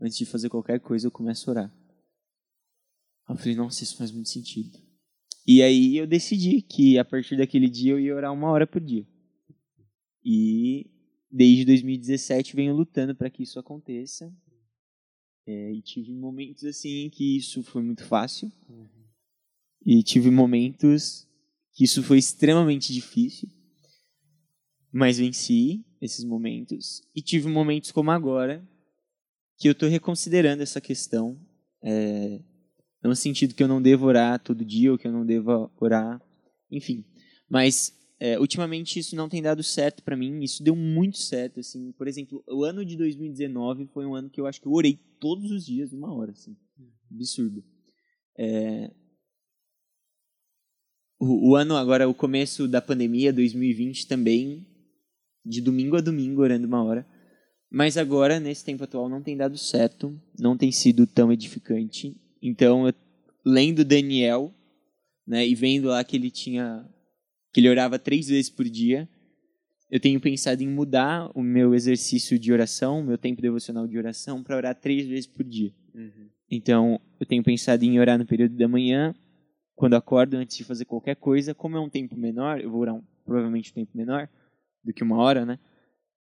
antes de fazer qualquer coisa, eu começo a orar. Aí eu falei, nossa, isso faz muito sentido. E aí eu decidi que a partir daquele dia eu ia orar uma hora por dia. E desde 2017 venho lutando para que isso aconteça. É, e tive momentos assim que isso foi muito fácil. E tive momentos que isso foi extremamente difícil. Mas venci esses momentos. E tive momentos como agora, que eu estou reconsiderando essa questão. É, no sentido que eu não devo orar todo dia, ou que eu não devo orar, enfim. Mas é, ultimamente isso não tem dado certo para mim. Isso deu muito certo, assim. Por exemplo, o ano de 2019 foi um ano que eu acho que eu orei todos os dias, uma hora, assim. Absurdo. É, o, o ano agora, o começo da pandemia, 2020 também, de domingo a domingo orando uma hora. Mas agora, nesse tempo atual, não tem dado certo, não tem sido tão edificante. Então, eu, lendo Daniel, né, e vendo lá que ele tinha, que ele orava três vezes por dia, eu tenho pensado em mudar o meu exercício de oração, meu tempo devocional de oração, para orar três vezes por dia. Uhum. Então, eu tenho pensado em orar no período da manhã, quando acordo, antes de fazer qualquer coisa. Como é um tempo menor, eu vou orar um, provavelmente um tempo menor do que uma hora, né?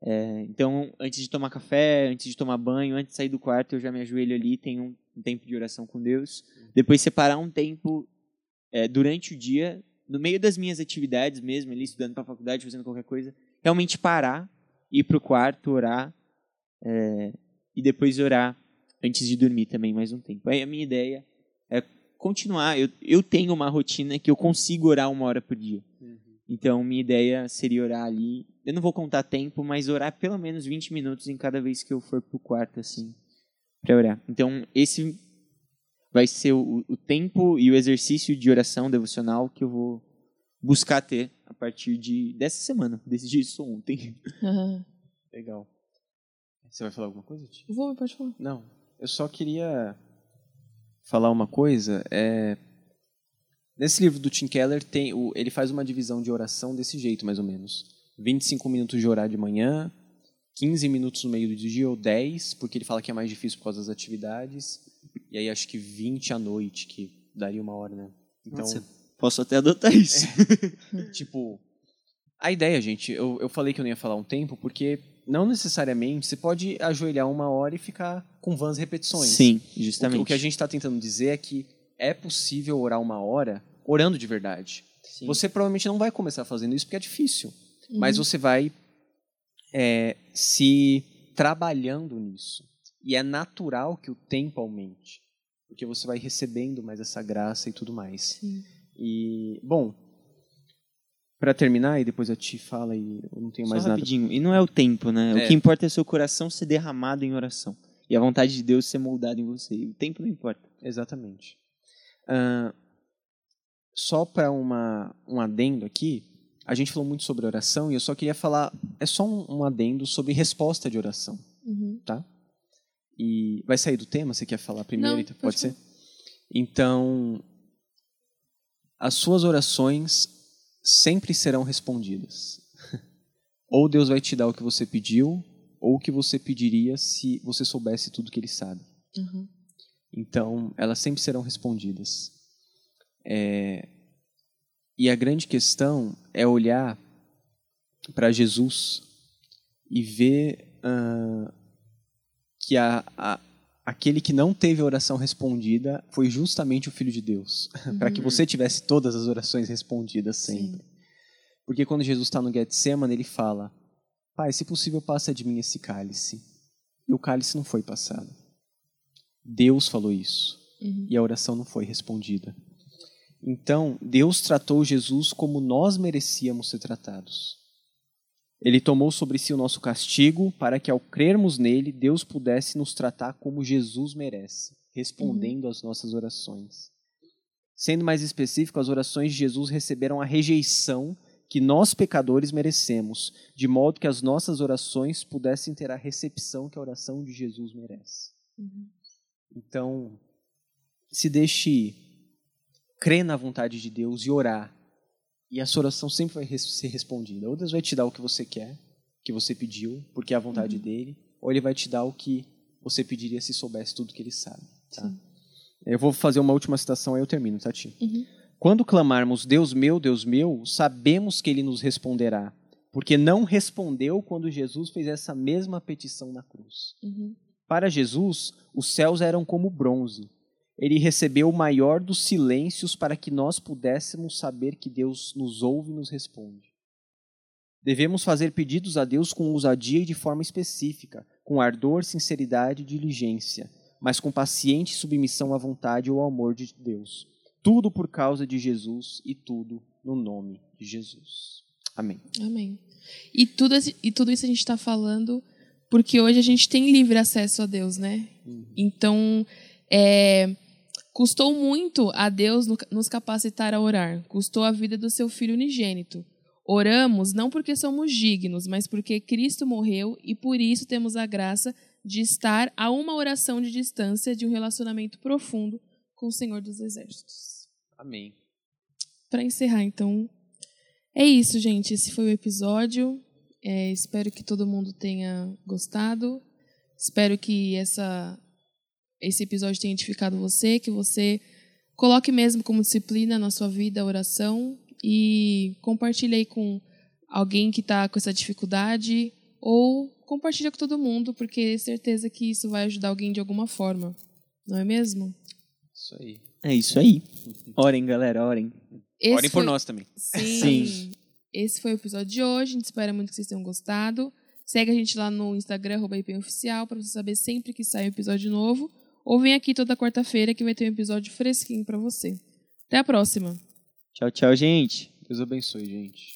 É, então, antes de tomar café, antes de tomar banho, antes de sair do quarto, eu já me ajoelho ali, tenho um, um tempo de oração com Deus. Depois, separar um tempo é, durante o dia, no meio das minhas atividades mesmo, ali estudando para a faculdade, fazendo qualquer coisa, realmente parar, ir para o quarto, orar, é, e depois orar antes de dormir também mais um tempo. Aí a minha ideia é continuar. Eu, eu tenho uma rotina que eu consigo orar uma hora por dia. Então, minha ideia seria orar ali. Eu não vou contar tempo, mas orar pelo menos 20 minutos em cada vez que eu for pro quarto, assim, para orar. Então, esse vai ser o, o, tempo e o exercício de oração devocional que eu vou buscar ter a partir de dessa semana. Decidi isso ontem. Aham. Legal. Você vai falar alguma coisa, Ti? Vou, pode falar. Não, eu só queria falar uma coisa. É... Nesse livro do Tim Keller, tem o... ele faz uma divisão de oração desse jeito, mais ou menos. 25 minutos de orar de manhã, 15 minutos no meio do dia, ou 10, porque ele fala que é mais difícil por causa das atividades, e aí acho que 20 à noite, que daria uma hora, né? Então, Nossa, posso até adotar isso. tipo, a ideia, gente, eu, eu falei que eu não ia falar um tempo, porque não necessariamente você pode ajoelhar uma hora e ficar com vãs repetições. Sim, O que, justamente. o que a gente está tentando dizer é que é possível orar uma hora orando de verdade. Sim. Você provavelmente não vai começar fazendo isso porque é difícil, Uhum. mas você vai é, se trabalhando nisso. E é natural que o tempo aumente, porque você vai recebendo mais essa graça e tudo mais. Sim. E, bom, para terminar, e depois a Ti fala e eu não tenho Só mais nada. rapidinho. E não é o tempo, né? É. O que importa é seu coração ser derramado em oração. E a vontade de Deus ser moldada em você. E o tempo não importa. Exatamente. Ah, só para uma um adendo aqui, a gente falou muito sobre oração e eu só queria falar, é só um, um adendo sobre resposta de oração, Uhum. tá? E vai sair do tema? Você quer falar primeiro? Não, então? pode Pode ser? Então, as suas orações sempre serão respondidas. ou Deus vai te dar o que você pediu, ou o que você pediria se você soubesse tudo que Ele sabe. Uhum. Então, elas sempre serão respondidas. É, E a grande questão é olhar para Jesus e ver ah, que a, a- aquele que não teve a oração respondida foi justamente o Filho de Deus, para que você tivesse todas as orações respondidas sempre. Sim. Porque quando Jesus está no Getsemane, ele fala: Pai, se possível, passa de mim esse cálice. E o cálice não foi passado. Deus falou isso. Uhum. E a oração não foi respondida. Então, Deus tratou Jesus como nós merecíamos ser tratados. Ele tomou sobre si o nosso castigo para que, ao crermos nele, Deus pudesse nos tratar como Jesus merece, respondendo às nossas orações. Sendo mais específico, as orações de Jesus receberam a rejeição que nós pecadores merecemos, de modo que as nossas orações pudessem ter a recepção que a oração de Jesus merece. Uhum. Então, se deixe crer na vontade de Deus e orar. E a sua oração sempre vai ser respondida. Ou Deus vai te dar o que você quer, que você pediu, porque é a vontade dele, ou ele vai te dar o que você pediria se soubesse tudo que ele sabe. Tá? Sim. Eu vou fazer uma última citação, aí eu termino, Tati. Uhum. Quando clamarmos Deus meu, Deus meu, sabemos que ele nos responderá, porque não respondeu quando Jesus fez essa mesma petição na cruz. Uhum. Para Jesus, os céus eram como bronze. Ele recebeu o maior dos silêncios para que nós pudéssemos saber que Deus nos ouve e nos responde. Devemos fazer pedidos a Deus com ousadia e de forma específica, com ardor, sinceridade e diligência, mas com paciente submissão à vontade ou ao amor de Deus. Tudo por causa de Jesus e tudo no nome de Jesus. Amém. Amém. E tudo, e tudo isso a gente está falando porque hoje a gente tem livre acesso a Deus, né? Uhum. Então, é, custou muito a Deus nos capacitar a orar. Custou a vida do seu filho unigênito. Oramos não porque somos dignos, mas porque Cristo morreu e por isso temos a graça de estar a uma oração de distância de um relacionamento profundo com o Senhor dos Exércitos. Amém. Para encerrar, então, é isso, gente. Esse foi o episódio. É, espero que todo mundo tenha gostado. Espero que essa, esse episódio tenha edificado você, que você coloque mesmo como disciplina na sua vida a oração e compartilhe aí com alguém que está com essa dificuldade ou compartilha com todo mundo, porque é certeza que isso vai ajudar alguém de alguma forma. Não é mesmo? Isso aí. É isso aí. Orem, galera, orem. Esse orem por nós também. Sim. Sim. Esse foi o episódio de hoje. A gente espera muito que vocês tenham gostado. Segue a gente lá no Instagram, oficial, para você saber sempre que sai um episódio novo. Ou vem aqui toda quarta-feira que vai ter um episódio fresquinho para você. Até a próxima. Tchau, tchau, gente. Deus abençoe, gente.